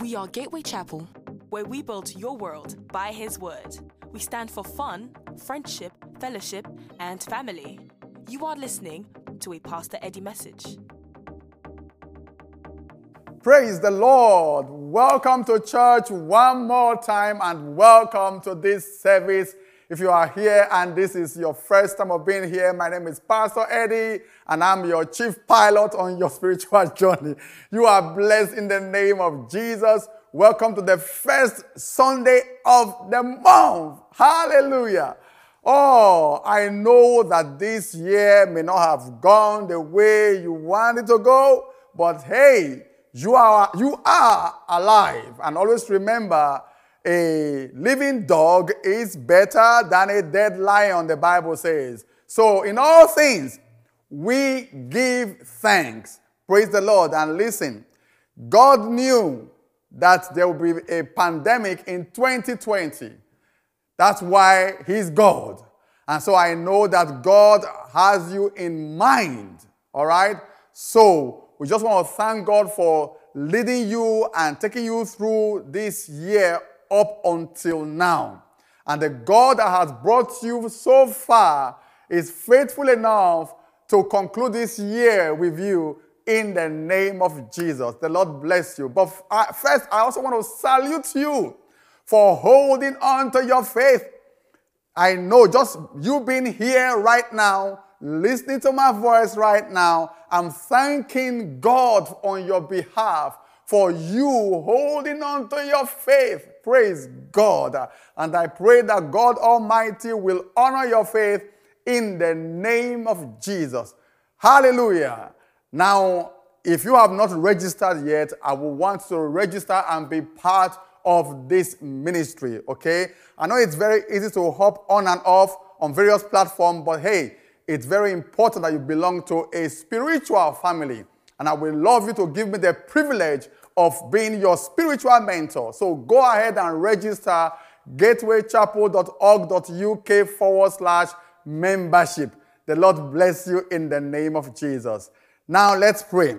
We are Gateway Chapel, where we build your world by His Word. We stand for fun, friendship, fellowship, and family. You are listening to a Pastor Eddie message. Praise the Lord. Welcome to church one more time and welcome to this service. If you are here and this is your first time of being here, my name is Pastor Eddie and I'm your chief pilot on your spiritual journey. You are blessed in the name of Jesus. Welcome to the first Sunday of the month. Hallelujah. Oh, I know that this year may not have gone the way you wanted to go, but hey, you are, you are alive. And always remember, a living dog is better than a dead lion, the Bible says. So, in all things, we give thanks. Praise the Lord. And listen, God knew that there will be a pandemic in 2020. That's why He's God. And so I know that God has you in mind. All right? So we just want to thank God for leading you and taking you through this year up until now. And the God that has brought you so far is faithful enough to conclude this year with you in the name of Jesus. The Lord bless you. But first, I also want to salute you for holding on to your faith. I know just you being here right now, listening to my voice right now, I'm thanking God on your behalf for you holding on to your faith. Praise God. And I pray that God Almighty will honor your faith in the name of Jesus. Hallelujah. Now, if you have not registered yet, I will want to register and be part of this ministry, okay? I know it's very easy to hop on and off on various platforms, but hey, it's very important that you belong to a spiritual family. And I will love you to give me the privilege of being your spiritual mentor. So go ahead and register gatewaychapel.org.uk forward slash membership. The Lord bless you in the name of Jesus. Now let's pray.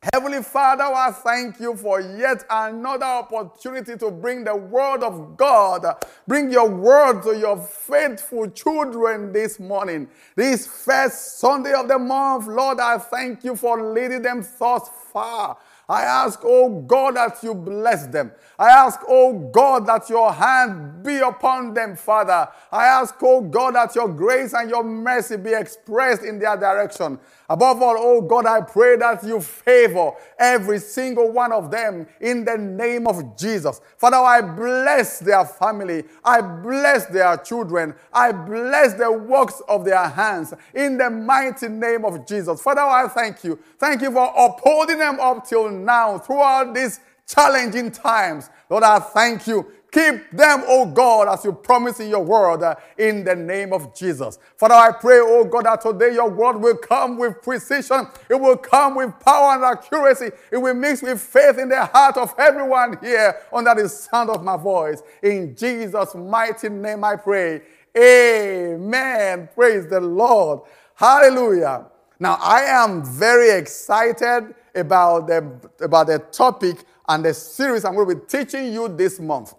Heavenly Father, I thank you for yet another opportunity to bring the word of God, bring your word to your faithful children this morning. This first Sunday of the month, Lord, I thank you for leading them thus far. I ask, oh God, that you bless them. I ask, oh God, that your hand be upon them, Father. I ask, oh God, that your grace and your mercy be expressed in their direction. Above all, oh God, I pray that you favor every single one of them in the name of Jesus. Father, I bless their family. I bless their children. I bless the works of their hands in the mighty name of Jesus. Father, I thank you. Thank you for upholding them up till now throughout these challenging times. Lord, I thank you. Keep them, oh God, as you promise in your word, uh, in the name of Jesus. Father, I pray, oh God, that today your word will come with precision. It will come with power and accuracy. It will mix with faith in the heart of everyone here under the sound of my voice. In Jesus' mighty name I pray. Amen. Praise the Lord. Hallelujah. Now, I am very excited about the, about the topic and the series I'm going to be teaching you this month.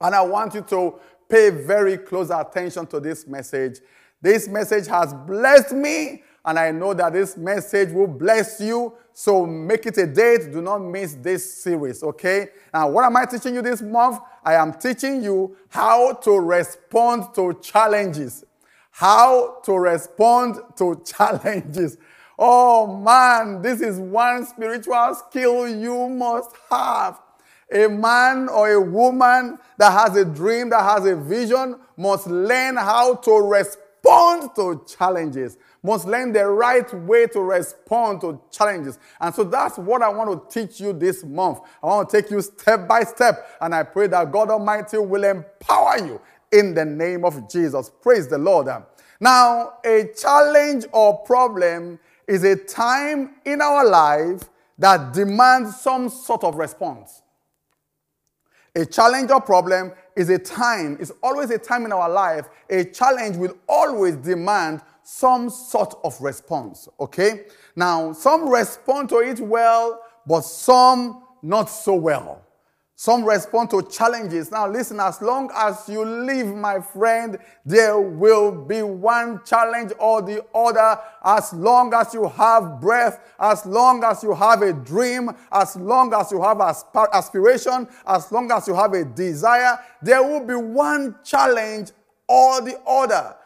And I want you to pay very close attention to this message. This message has blessed me, and I know that this message will bless you. So make it a date. Do not miss this series, okay? Now, what am I teaching you this month? I am teaching you how to respond to challenges. How to respond to challenges. Oh man, this is one spiritual skill you must have. A man or a woman that has a dream, that has a vision, must learn how to respond to challenges, must learn the right way to respond to challenges. And so that's what I want to teach you this month. I want to take you step by step, and I pray that God Almighty will empower you in the name of Jesus. Praise the Lord. Now, a challenge or problem is a time in our life that demands some sort of response. A challenge or problem is a time, it's always a time in our life. A challenge will always demand some sort of response. Okay? Now, some respond to it well, but some not so well. Some respond to challenges. Now, listen, as long as you live, my friend, there will be one challenge or the other. As long as you have breath, as long as you have a dream, as long as you have aspiration, as long as you have a desire, there will be one challenge or the other.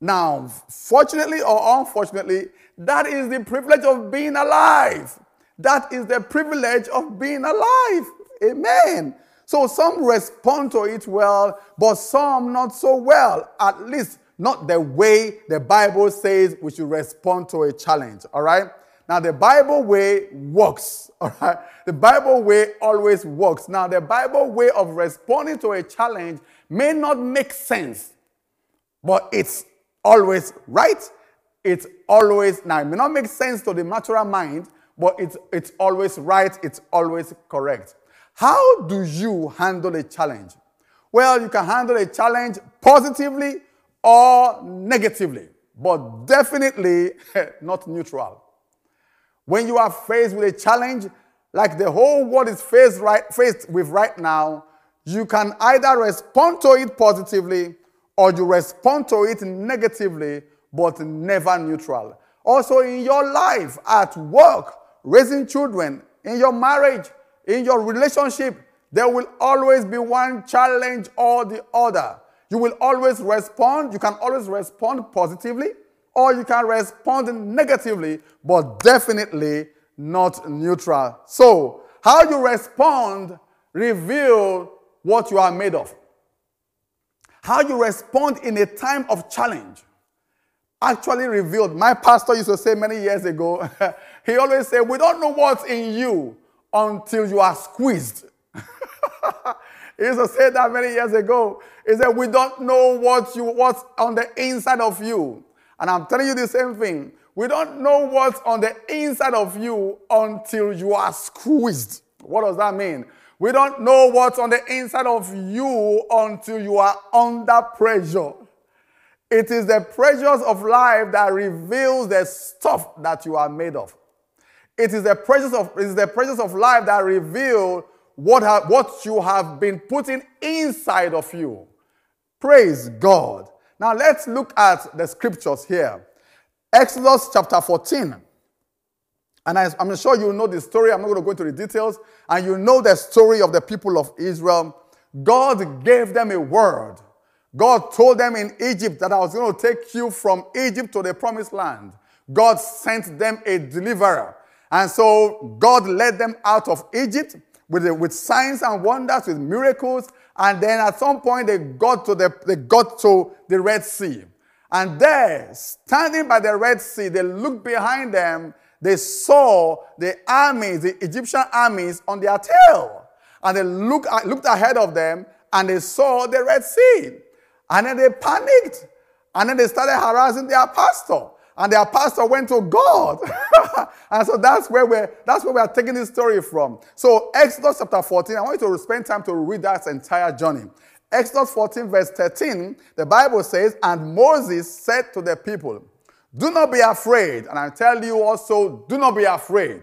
Now, fortunately or unfortunately, that is the privilege of being alive. That is the privilege of being alive. Amen. So some respond to it well, but some not so well. At least not the way the Bible says we should respond to a challenge. All right? Now, the Bible way works. All right? The Bible way always works. Now, the Bible way of responding to a challenge may not make sense, but it's always right. It's always, now, it may not make sense to the natural mind, but it's, it's always right. It's always correct. How do you handle a challenge? Well, you can handle a challenge positively or negatively, but definitely not neutral. When you are faced with a challenge like the whole world is faced, right, faced with right now, you can either respond to it positively or you respond to it negatively, but never neutral. Also, in your life, at work, raising children, in your marriage, in your relationship, there will always be one challenge or the other. You will always respond. You can always respond positively or you can respond negatively, but definitely not neutral. So, how you respond reveal what you are made of. How you respond in a time of challenge actually revealed. My pastor used to say many years ago, he always said, We don't know what's in you until you are squeezed. he used to say that many years ago. He said, We don't know what you, what's on the inside of you. And I'm telling you the same thing. We don't know what's on the inside of you until you are squeezed. What does that mean? We don't know what's on the inside of you until you are under pressure. It is the pressures of life that reveals the stuff that you are made of. It is the presence of, it is the pressures of life that reveal what, what you have been putting inside of you. Praise God. Now let's look at the scriptures here. Exodus chapter 14. And I, am sure you know the story. I'm not going to go into the details. And you know the story of the people of Israel. God gave them a word. God told them in Egypt that I was going to take you from Egypt to the promised land. God sent them a deliverer. And so God led them out of Egypt with, the, with signs and wonders, with miracles. And then at some point they got to the, they got to the Red Sea. And there, standing by the Red Sea, they looked behind them. They saw the armies, the Egyptian armies on their tail. And they looked, looked ahead of them and they saw the Red Sea. And then they panicked. And then they started harassing their pastor and their pastor went to God. and so that's where we're that's where we're taking this story from. So Exodus chapter 14, I want you to spend time to read that entire journey. Exodus 14, verse 13, the Bible says, And Moses said to the people, Do not be afraid. And I tell you also, do not be afraid.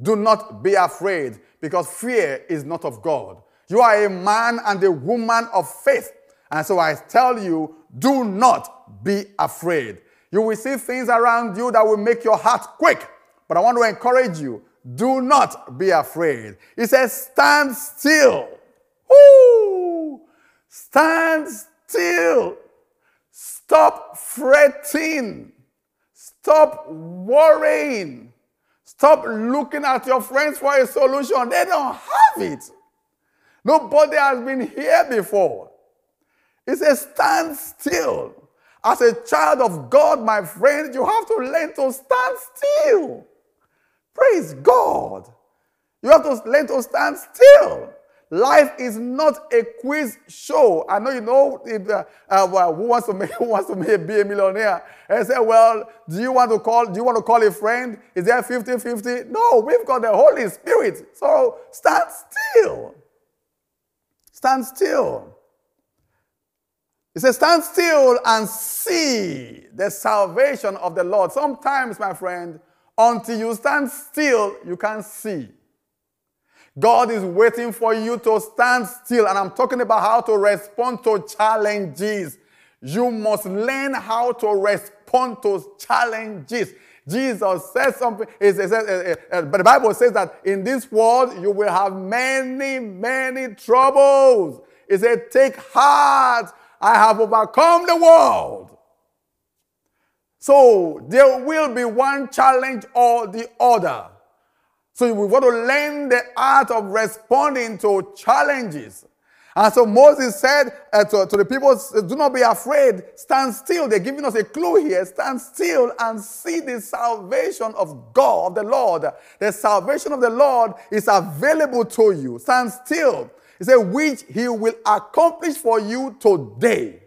Do not be afraid, because fear is not of God. You are a man and a woman of faith. And so I tell you, do not be afraid. You will see things around you that will make your heart quick. But I want to encourage you do not be afraid. He says, stand still. Woo! Stand still. Stop fretting. Stop worrying. Stop looking at your friends for a solution. They don't have it. Nobody has been here before. He says, stand still. As a child of God, my friend, you have to learn to stand still. Praise God. You have to learn to stand still. Life is not a quiz show. I know you know it, uh, uh, well, who wants to make, who wants to be a millionaire. And say, well, do you want to call? Do you want to call a friend? Is there 50-50? No, we've got the Holy Spirit. So stand still. Stand still. He says, Stand still and see the salvation of the Lord. Sometimes, my friend, until you stand still, you can't see. God is waiting for you to stand still. And I'm talking about how to respond to challenges. You must learn how to respond to challenges. Jesus says something. Says, but the Bible says that in this world you will have many, many troubles. He said, Take heart, I have overcome the world. So there will be one challenge or the other. So we've got to learn the art of responding to challenges. And so Moses said uh, to, to, the people, Do not be afraid, stand still. They're giving us a clue here. Stand still and see the salvation of God, of the Lord. The salvation of the Lord is available to you. Stand still. He said, Which he will accomplish for you today.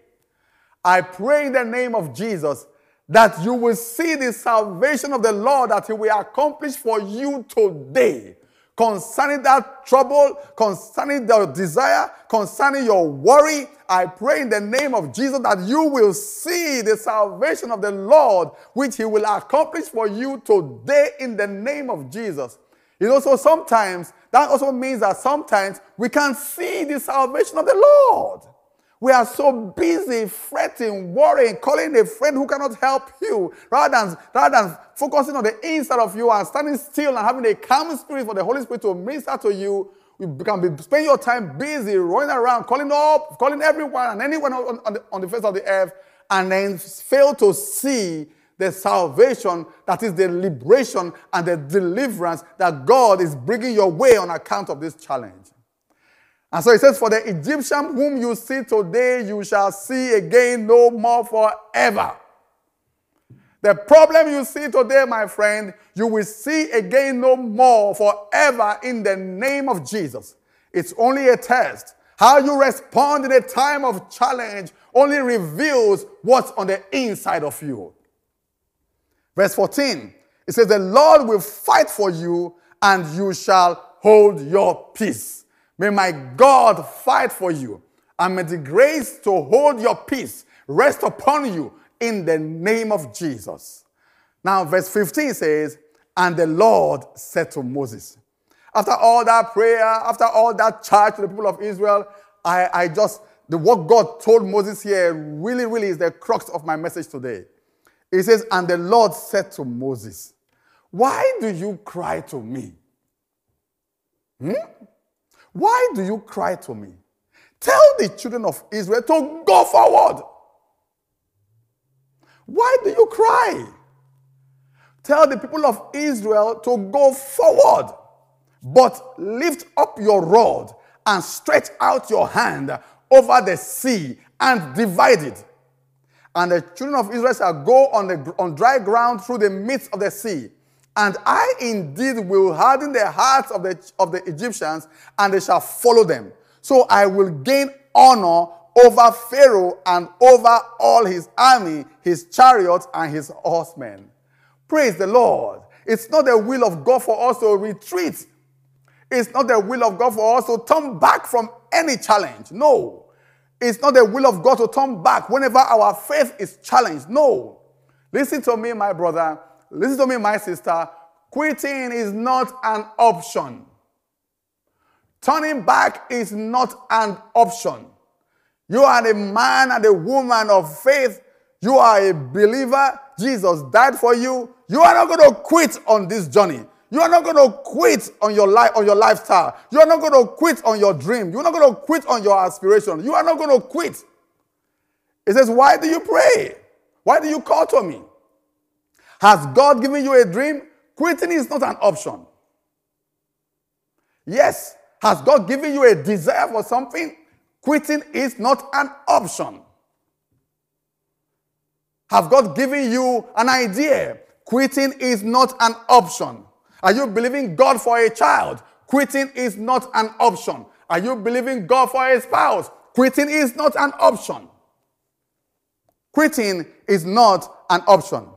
I pray in the name of Jesus that you will see the salvation of the Lord that he will accomplish for you today concerning that trouble, concerning the desire, concerning your worry. I pray in the name of Jesus that you will see the salvation of the Lord, which He will accomplish for you today in the name of Jesus. You know, so sometimes that also means that sometimes we can see the salvation of the Lord. We are so busy fretting, worrying, calling a friend who cannot help you, rather than, rather than focusing on the inside of you and standing still and having a calm spirit for the Holy Spirit to minister to you. You can be spend your time busy running around, calling up, calling everyone and anyone on, on, the, on the face of the earth, and then fail to see the salvation that is the liberation and the deliverance that God is bringing your way on account of this challenge. And so he says, For the Egyptian whom you see today, you shall see again no more forever. The problem you see today, my friend, you will see again no more forever in the name of Jesus. It's only a test. How you respond in a time of challenge only reveals what's on the inside of you. Verse 14, it says, The Lord will fight for you, and you shall hold your peace. May my God fight for you, and may the grace to hold your peace rest upon you in the name of Jesus. Now, verse 15 says, And the Lord said to Moses, after all that prayer, after all that charge to the people of Israel, I, I just, the what God told Moses here really, really is the crux of my message today. It says, And the Lord said to Moses, Why do you cry to me? Hmm? Why do you cry to me? Tell the children of Israel to go forward. Why do you cry? Tell the people of Israel to go forward, but lift up your rod and stretch out your hand over the sea and divide it. And the children of Israel shall go on, the, on dry ground through the midst of the sea. And I indeed will harden the hearts of the, of the Egyptians, and they shall follow them. So I will gain honor over Pharaoh and over all his army, his chariots, and his horsemen. Praise the Lord. It's not the will of God for us to retreat. It's not the will of God for us to turn back from any challenge. No. It's not the will of God to turn back whenever our faith is challenged. No. Listen to me, my brother. Listen to me, my sister. Quitting is not an option. Turning back is not an option. You are a man and a woman of faith. You are a believer. Jesus died for you. You are not going to quit on this journey. You are not going to quit on your life on your lifestyle. You are not going to quit on your dream. You are not going to quit on your aspiration. You are not going to quit. It says, Why do you pray? Why do you call to me? Has God given you a dream? Quitting is not an option. Yes, has God given you a desire for something? Quitting is not an option. Have God given you an idea? Quitting is not an option. Are you believing God for a child? Quitting is not an option. Are you believing God for a spouse? Quitting is not an option. Quitting is not an option.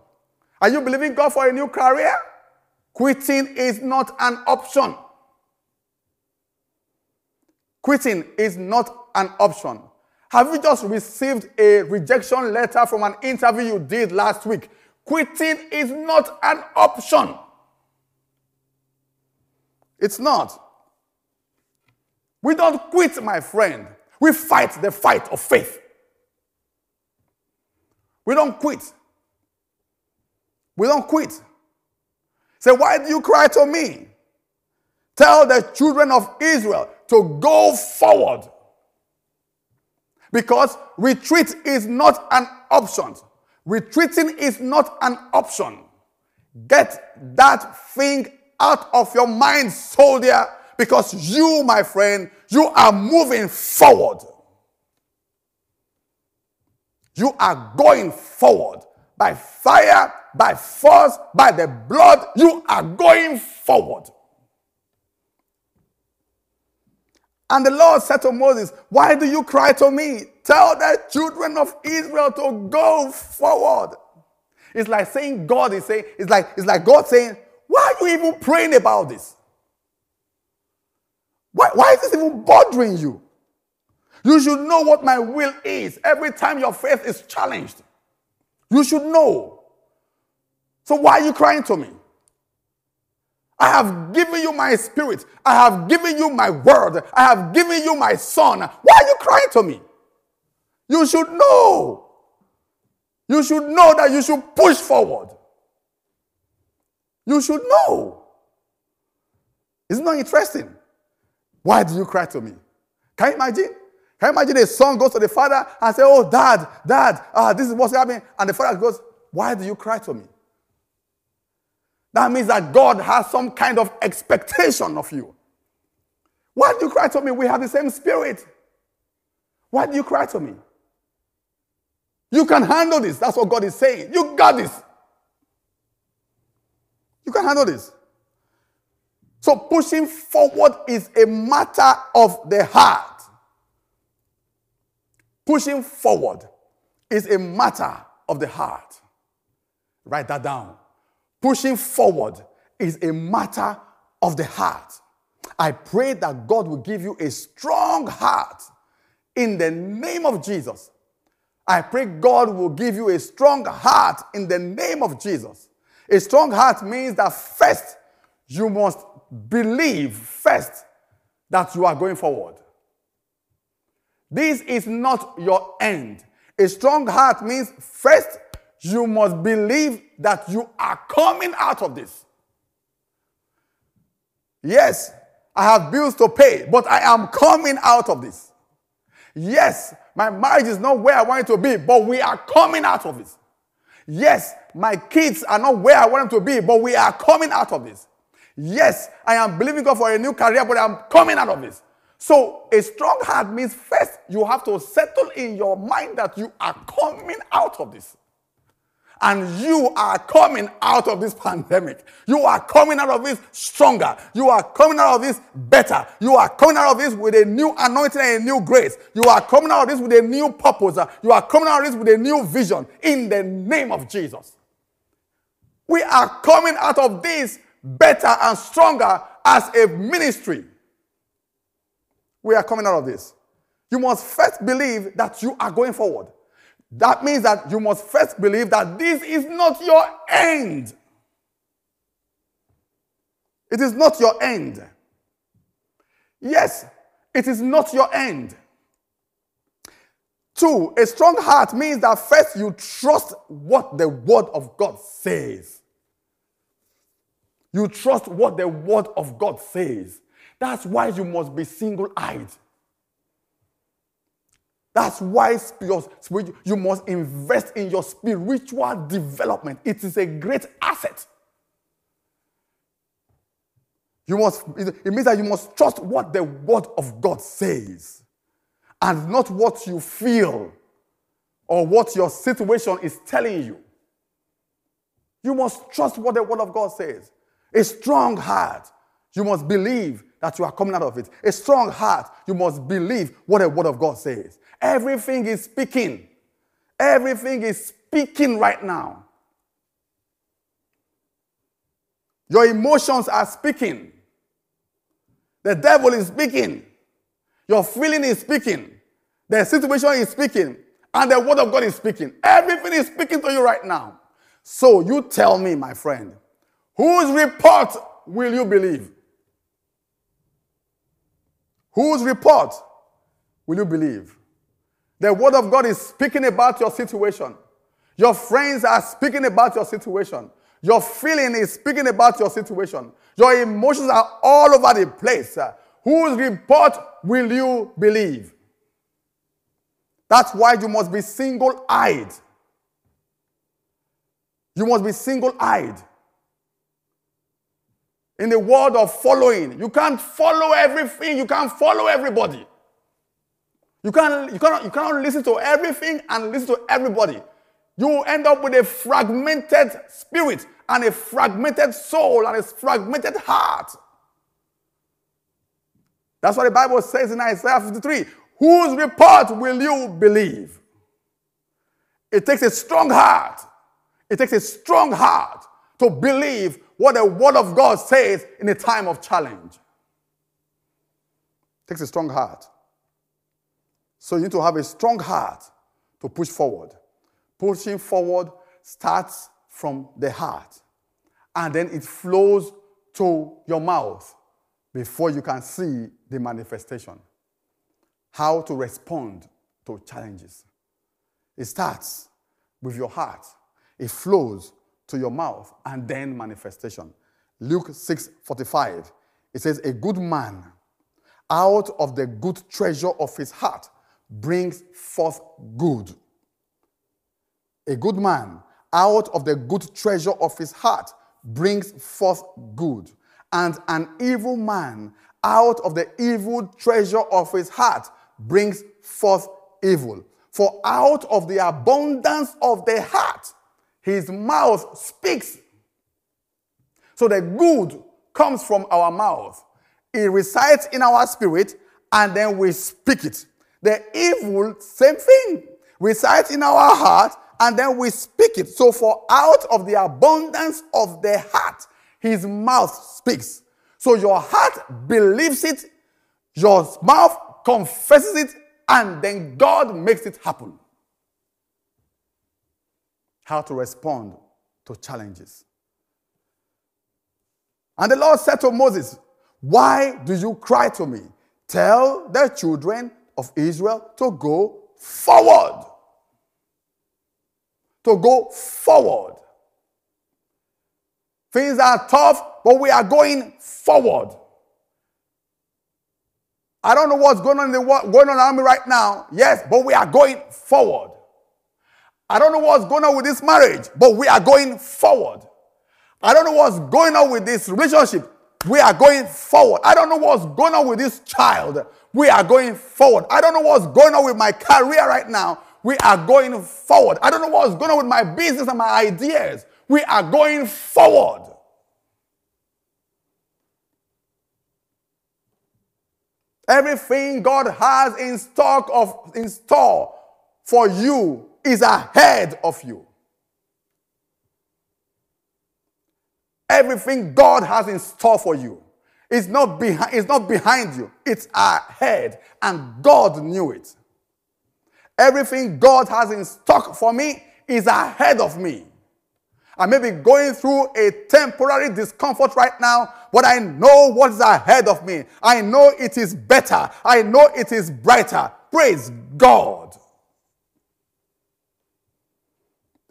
Are you believing God for a new career? Quitting is not an option. Quitting is not an option. Have you just received a rejection letter from an interview you did last week? Quitting is not an option. It's not. We don't quit, my friend. We fight the fight of faith. We don't quit. We don't quit. Say, why do you cry to me? Tell the children of Israel to go forward. Because retreat is not an option. Retreating is not an option. Get that thing out of your mind, soldier, because you, my friend, you are moving forward. You are going forward by fire, by force, by the blood. You are going forward. And the Lord said to Moses, Why do you cry to me? Tell the children of Israel to go forward. It's like saying God is saying, it's like, it's like God saying, Why are you even praying about this? Why, why is this even bothering you? You should know what my will is every time your faith is challenged. You should know. So why are you crying to me? I have given you my spirit. I have given you my word. I have given you my son. Why are you crying to me? You should know. You should know that you should push forward. You should know. Isn't that interesting? Why do you cry to me? Can you imagine? Can you imagine a son goes to the father and say, Oh, dad, dad, uh, this is what's happening. And the father goes, Why do you cry to me? That means that God has some kind of expectation of you. Why do you cry to me? We have the same spirit. Why do you cry to me? You can handle this. That's what God is saying. You got this. You can handle this. So pushing forward is a matter of the heart. Pushing forward is a matter of the heart. Write that down. Pushing forward is a matter of the heart. I pray that God will give you a strong heart in the name of Jesus. I pray God will give you a strong heart in the name of Jesus. A strong heart means that first you must believe first that you are going forward. This is not your end. A strong heart means first you must believe that you are coming out of this. Yes, I have bills to pay, but I am coming out of this. Yes, my marriage is not where I want it to be, but we are coming out of it. Yes, my kids are not where I want them to be, but we are coming out of this. Yes, I am believing God for a new career, but I'm coming out of this. So, a strong heart means first you have to settle in your mind that you are coming out of this. And you are coming out of this pandemic. You are coming out of this stronger. You are coming out of this better. You are coming out of this with a new anointing and a new grace. You are coming out of this with a new purpose. You are coming out of this with a new vision in the name of Jesus. We are coming out of this better and stronger as a ministry. We are coming out of this. You must first believe that you are going forward. That means that you must first believe that this is not your end. It is not your end. Yes, it is not your end. Two, a strong heart means that first you trust what the word of God says. You trust what the word of God says. That's why you must be single eyed. That's why you must invest in your spiritual development. It is a great asset. You must, it means that you must trust what the word of God says and not what you feel or what your situation is telling you. You must trust what the word of God says. A strong heart, you must believe that you are coming out of it. A strong heart, you must believe what the word of God says. Everything is speaking. Everything is speaking right now. Your emotions are speaking. The devil is speaking. Your feeling is speaking. The situation is speaking. And the word of God is speaking. Everything is speaking to you right now. So you tell me, my friend, whose report will you believe? Whose report will you believe? The word of God is speaking about your situation. Your friends are speaking about your situation. Your feeling is speaking about your situation. Your emotions are all over the place. Whose report will you believe? That's why you must be single eyed. You must be single eyed. In the world of following, you can't follow everything, you can't follow everybody. You can't, you, cannot, you cannot listen to everything and listen to everybody. You end up with a fragmented spirit and a fragmented soul and a fragmented heart. That's what the Bible says in Isaiah 53. Whose report will you believe? It takes a strong heart. It takes a strong heart to believe what the Word of God says in a time of challenge. It takes a strong heart. So you need to have a strong heart to push forward. Pushing forward starts from the heart, and then it flows to your mouth before you can see the manifestation. How to respond to challenges. It starts with your heart, it flows to your mouth, and then manifestation. Luke 6 45, it says, A good man out of the good treasure of his heart brings forth good. A good man out of the good treasure of his heart brings forth good. And an evil man out of the evil treasure of his heart brings forth evil. For out of the abundance of the heart, his mouth speaks. So the good comes from our mouth. It resides in our spirit, and then we speak it. The evil, same thing, resides in our heart, and then we speak it. So, for out of the abundance of the heart, his mouth speaks. So, your heart believes it, your mouth confesses it, and then God makes it happen. How to respond to challenges. And the Lord said to Moses, Why do you cry to me? Tell the children of Israel to go forward. To go forward. Things are tough, but we are going forward. I don't know what's going on in the going on the army right now. Yes, but we are going forward. I don't know what's going on with this marriage, but we are going forward. I don't know what's going on with this relationship. We are going forward. I don't know what's going on with this child, we are going forward. I don't know what's going on with my career right now. We are going forward. I don't know what's going on with my business and my ideas. We are going forward. Everything God has in stock of in store for you is ahead of you. Everything God has in store for you is not, behind, it's not behind you, it's ahead. And God knew it. Everything God has in stock for me is ahead of me. I may be going through a temporary discomfort right now, but I know what is ahead of me. I know it is better. I know it is brighter. Praise God.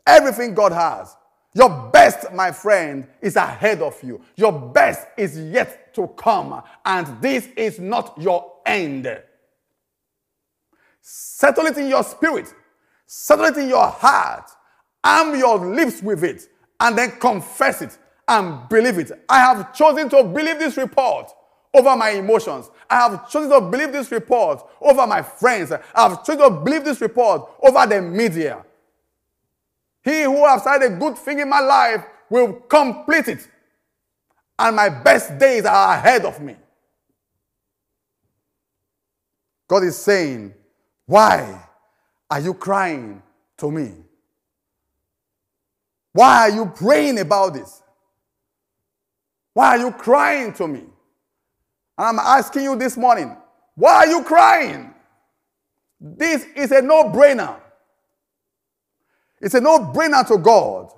Everything God has your best, my friend, is ahead of you. Your best is yet to come. And this is not your end. Settle it in your spirit, settle it in your heart, arm your lips with it, and then confess it and believe it. I have chosen to believe this report over my emotions. I have chosen to believe this report over my friends. I have chosen to believe this report over the media. He who has started a good thing in my life will complete it. And my best days are ahead of me. God is saying, Why are you crying to me? Why are you praying about this? Why are you crying to me? And I'm asking you this morning, why are you crying? This is a no brainer. It's a no brainer to God.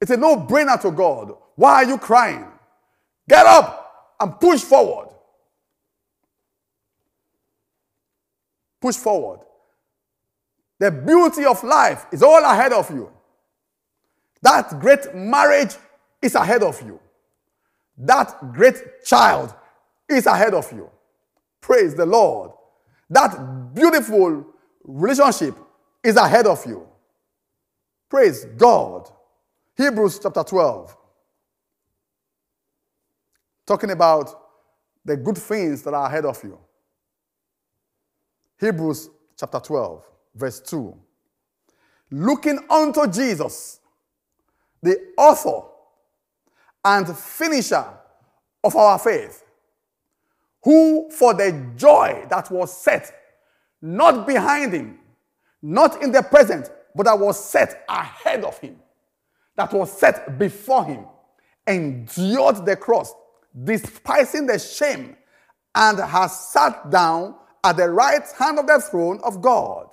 It's a no brainer to God. Why are you crying? Get up and push forward. Push forward. The beauty of life is all ahead of you. That great marriage is ahead of you. That great child is ahead of you. Praise the Lord. That beautiful relationship is ahead of you. Praise God. Hebrews chapter 12. Talking about the good things that are ahead of you. Hebrews chapter 12, verse 2. Looking unto Jesus, the author and finisher of our faith, who for the joy that was set not behind him, not in the present, but that was set ahead of him, that was set before him, endured the cross, despising the shame, and has sat down at the right hand of the throne of God.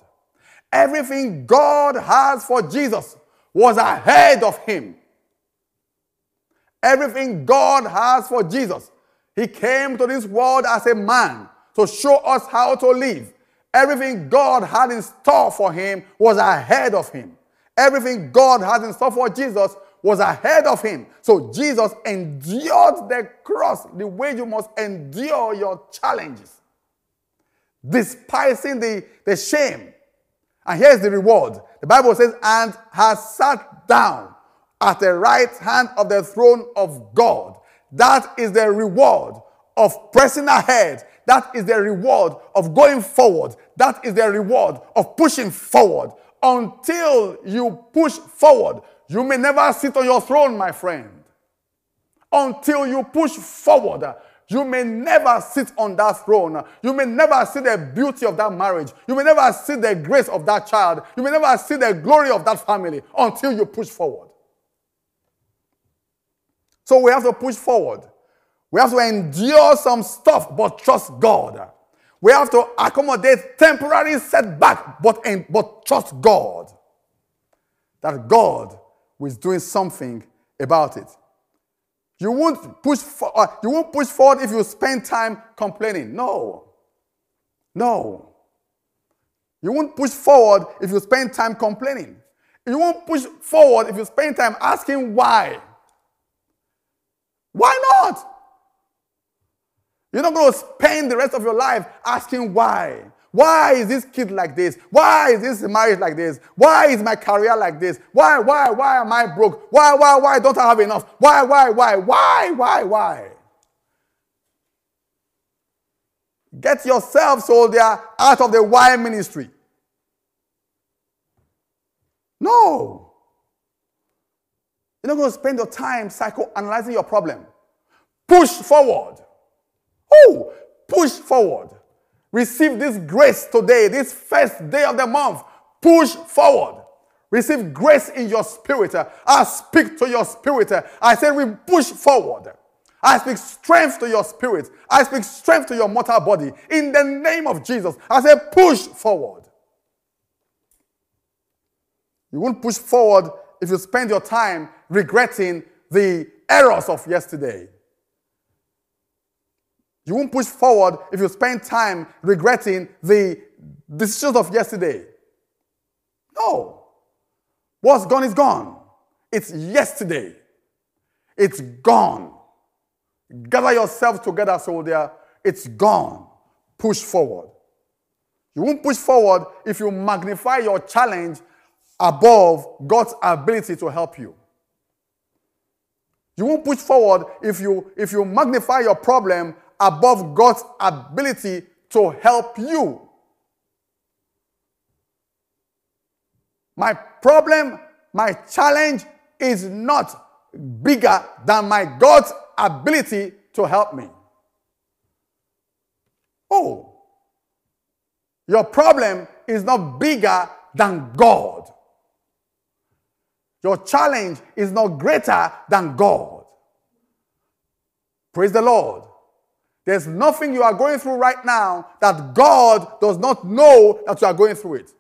Everything God has for Jesus was ahead of him. Everything God has for Jesus. He came to this world as a man to show us how to live. Everything God had in store for him was ahead of him. Everything God had in store for Jesus was ahead of him. So Jesus endured the cross the way you must endure your challenges, despising the, the shame. And here's the reward. The Bible says, and has sat down at the right hand of the throne of God. That is the reward of pressing ahead. That is the reward of going forward. That is the reward of pushing forward. Until you push forward, you may never sit on your throne, my friend. Until you push forward, you may never sit on that throne. You may never see the beauty of that marriage. You may never see the grace of that child. You may never see the glory of that family until you push forward. So we have to push forward. We have to endure some stuff, but trust God. We have to accommodate temporary setback, but, but trust God. That God is doing something about it. You won't push for, uh, you won't push forward if you spend time complaining. No. No. You won't push forward if you spend time complaining. You won't push forward if you spend time asking why. Why not? You're not going to spend the rest of your life asking why. Why is this kid like this? Why is this marriage like this? Why is my career like this? Why, why, why am I broke? Why, why, why don't I have enough? Why, why, why, why, why, why? Get yourself, soldier, out of the why ministry. No. You're not going to spend your time psychoanalyzing your problem. Push forward. Oh, push forward. Receive this grace today, this first day of the month. Push forward. Receive grace in your spirit. I speak to your spirit. I say, we push forward. I speak strength to your spirit. I speak strength to your mortal body. In the name of Jesus, I say, push forward. You won't push forward if you spend your time regretting the errors of yesterday. You won't push forward if you spend time regretting the decisions of yesterday. No. What's gone is gone. It's yesterday. It's gone. Gather yourself together, soldier. It's gone. Push forward. You won't push forward if you magnify your challenge above God's ability to help you. You won't push forward if you, if you magnify your problem above God's ability to help you. My problem, my challenge is not bigger than my God's ability to help me. Oh, your problem is not bigger than God. Your challenge is not greater than God. Praise the Lord. There's nothing you are going through right now that God does not know that you are going through it.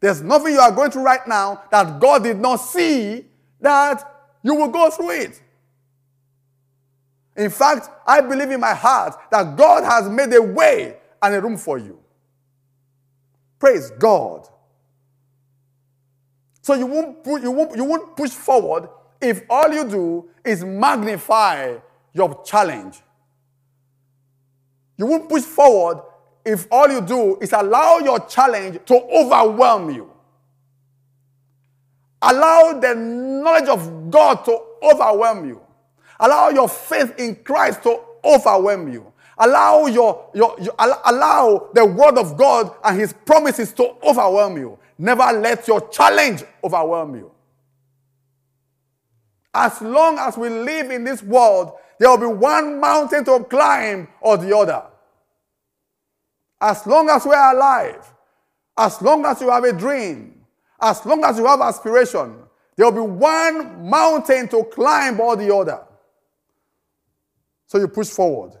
There's nothing you are going through right now that God did not see that you will go through it. In fact, I believe in my heart that God has made a way and a room for you. Praise God. So you won't, you, won't, you won't push forward if all you do is magnify your challenge. You won't push forward if all you do is allow your challenge to overwhelm you. Allow the knowledge of God to overwhelm you. Allow your faith in Christ to overwhelm you. Allow your, your, your, allow the word of God and his promises to overwhelm you. Never let your challenge overwhelm you. As long as we live in this world, there will be one mountain to climb or the other. As long as we are alive, as long as you have a dream, as long as you have aspiration, there will be one mountain to climb or the other. So you push forward.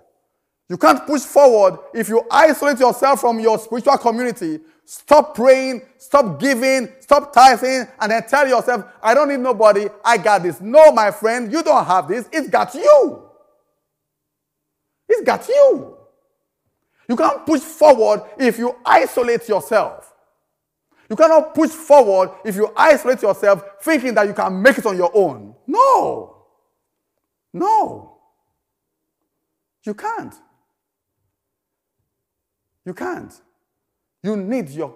You can't push forward if you isolate yourself from your spiritual community. Stop praying, stop giving, stop tithing, and then tell yourself, I don't need nobody, I got this. No, my friend, you don't have this. It's got you. It's got you. You can't push forward if you isolate yourself. You cannot push forward if you isolate yourself thinking that you can make it on your own. No. No. You can't. You can't. You need your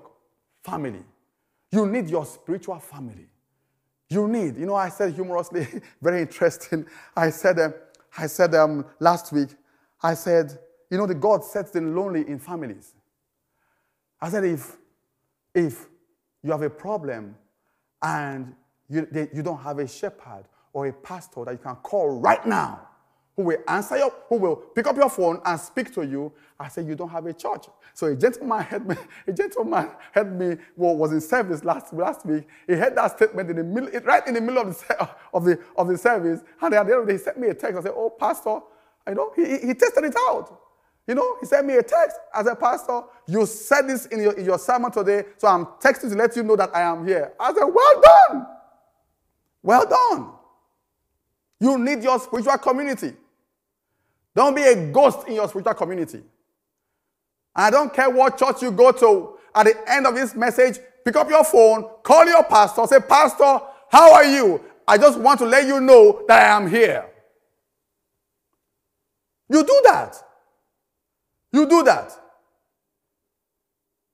family. You need your spiritual family. You need, you know, I said humorously, very interesting. I said, um, I said um, last week, I said, you know, the God sets the lonely in families. I said, if, if you have a problem and you, they, you don't have a shepherd or a pastor that you can call right now, who will answer you, who will pick up your phone and speak to you. I said, You don't have a church. So a gentleman had me, a gentleman had me, well, was in service last, last week. He had that statement in the middle, right in the middle of the, of the, of the service. And at the end of the day, he sent me a text. I said, Oh, Pastor, I know, he, he tested it out. You know, he sent me a text as a pastor. You said this in your, in your sermon today, so I'm texting to let you know that I am here. I said, Well done. Well done. You need your spiritual community. Don't be a ghost in your spiritual community. I don't care what church you go to. At the end of this message, pick up your phone, call your pastor, say, Pastor, how are you? I just want to let you know that I am here. You do that. You do that.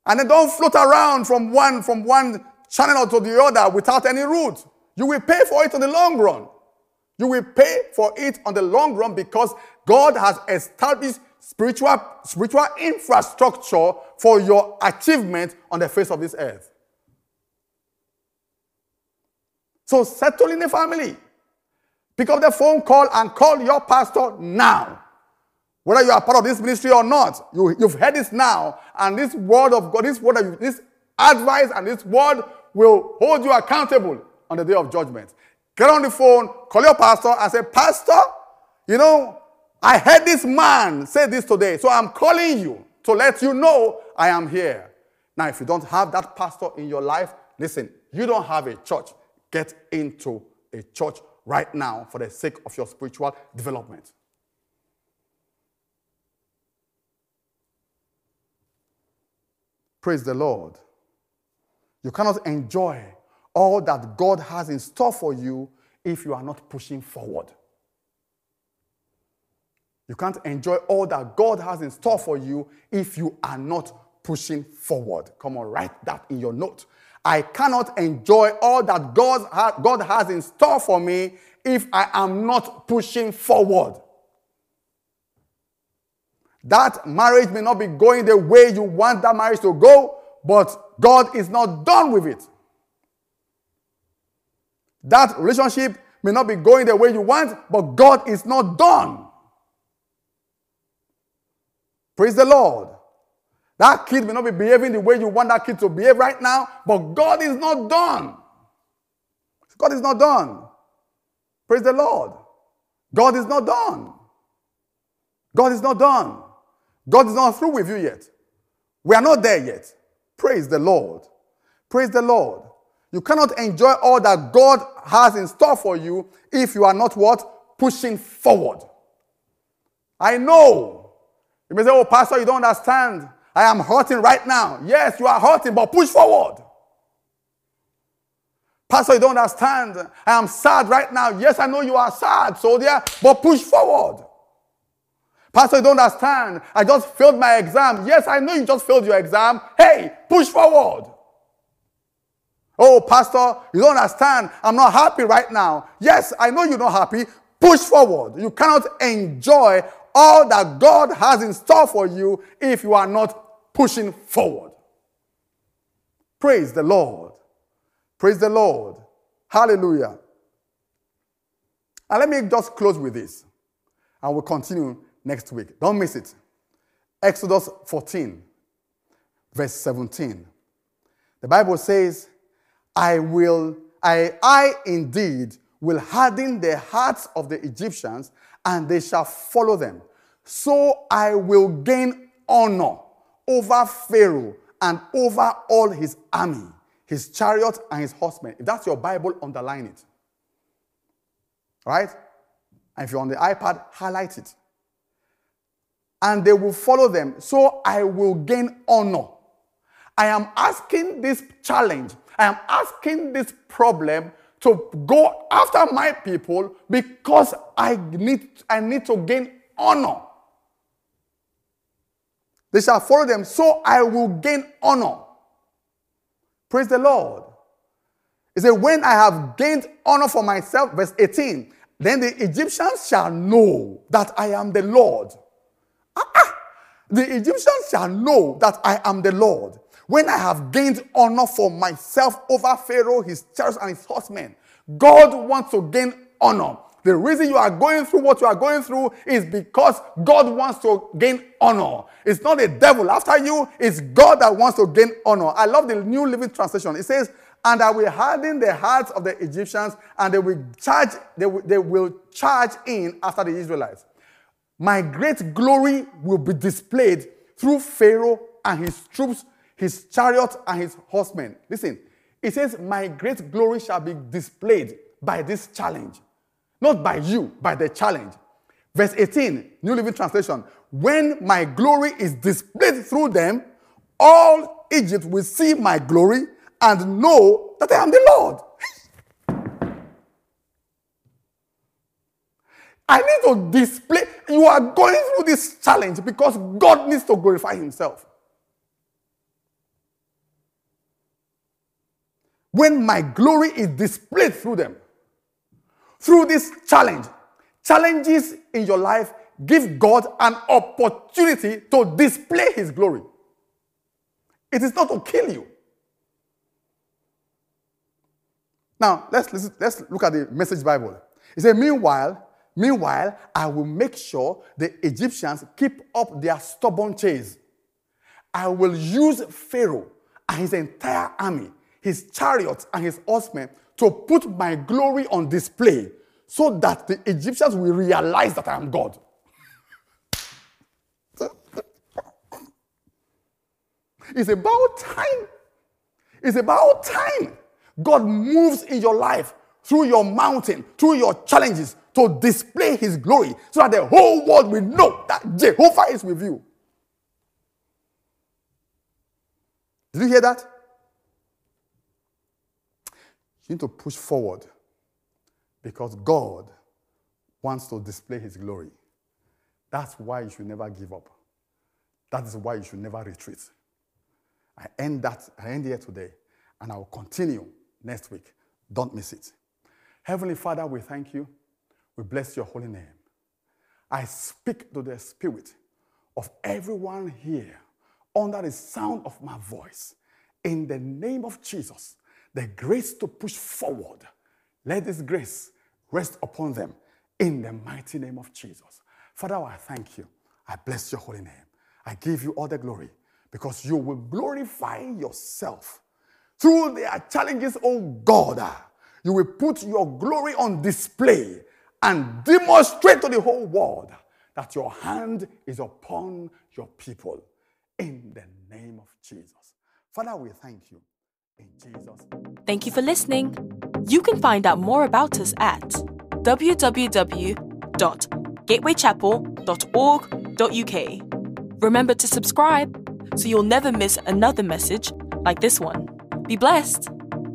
And then don't float around from one from one channel to the other without any route. You will pay for it in the long run. You will pay for it on the long run because God has established spiritual, spiritual infrastructure for your achievement on the face of this earth. So settle in the family. Pick up the phone call and call your pastor now. Whether you are part of this ministry or not, you, you've heard this now, and this word of God, this word, you, this advice, and this word will hold you accountable on the day of judgment. Get on the phone, call your pastor, and say, Pastor, you know, I heard this man say this today, so I'm calling you to let you know I am here. Now, if you don't have that pastor in your life, listen, you don't have a church. Get into a church right now for the sake of your spiritual development. Praise the Lord. You cannot enjoy all that God has in store for you if you are not pushing forward. You can't enjoy all that God has in store for you if you are not pushing forward. Come on, write that in your note. I cannot enjoy all that God, God has in store for me if I am not pushing forward. That marriage may not be going the way you want that marriage to go, but God is not done with it. That relationship may not be going the way you want, but God is not done. Praise the Lord. That kid may not be behaving the way you want that kid to behave right now, but God is not done. God is not done. Praise the Lord. God is not done. God is not done. God is not through with you yet. We are not there yet. Praise the Lord. Praise the Lord. You cannot enjoy all that God has in store for you if you are not what? Pushing forward. I know. You may say, oh, Pastor, you don't understand. I am hurting right now. Yes, you are hurting, but push forward. Pastor, you don't understand. I am sad right now. Yes, I know you are sad, soldier, but push forward. Pastor, you don't understand. I just failed my exam. Yes, I know you just failed your exam. Hey, push forward. Oh, Pastor, you don't understand. I'm not happy right now. Yes, I know you're not happy. Push forward. You cannot enjoy all that God has in store for you if you are not pushing forward. Praise the Lord. Praise the Lord. Hallelujah. And let me just close with this. And we'll continue next week. Don't miss it. Exodus 14, verse 17. The Bible says, I will, I, I indeed will harden the hearts of the Egyptians, and they shall follow them. So I will gain honor over Pharaoh and over all his army, his chariot and his horsemen. If that's your Bible, underline it. Right? And if you're on the iPad, highlight it. And they will follow them. So I will gain honor. I am asking this challenge I am asking this problem to go after my people because I need, I need to gain honor. They shall follow them, so I will gain honor. Praise the Lord. He said, When I have gained honor for myself, verse 18, then the Egyptians shall know that I am the Lord. The Egyptians shall know that I am the Lord. When I have gained honor for myself over Pharaoh, his chariots, and his horsemen, God wants to gain honor. The reason you are going through what you are going through is because God wants to gain honor. It's not the devil after you, it's God that wants to gain honor. I love the New Living Translation. It says, And I will harden the hearts of the Egyptians, and they will charge, they will, they will charge in after the Israelites. My great glory will be displayed through Pharaoh and his troops his chariot and his horsemen. Listen, it says, My great glory shall be displayed by this challenge. Not by you, by the challenge. Verse 18, New Living Translation. When my glory is displayed through them, all Egypt will see my glory and know that I am the Lord. I need to display. You are going through this challenge because God needs to glorify Himself. when my glory is displayed through them. Through this challenge, challenges in your life give God an opportunity to display his glory. It is not to kill you. Now, let's, let's, look at the message Bible. It says, Meanwhile, meanwhile, I will make sure the Egyptians keep up their stubborn chase. I will use Pharaoh and his entire army his chariots and his horsemen to put my glory on display so that the Egyptians will realize that I am God. it's about time. It's about time. God moves in your life through your mountain, through your challenges to display his glory so that the whole world will know that Jehovah is with you. Did you hear that? You need to push forward because God wants to display his glory. That's why you should never give up. That is why you should never retreat. I end that, I end here today, and I will continue next week. Don't miss it. Heavenly Father, we thank you. We bless your holy name. I speak to the spirit of everyone here under the sound of my voice in the name of Jesus the grace to push forward. Let this grace rest upon them in the mighty name of Jesus. Father, I thank you. I bless your holy name. I give you all the glory because you will glorify yourself through their challenges, oh God. You will put your glory on display and demonstrate to the whole world that your hand is upon your people in the name of Jesus. Father, we thank you. In Jesus. Thank you for listening. You can find out more about us at www.gatewaychapel.org.uk. Remember to subscribe so you'll never miss another message like this one. Be blessed.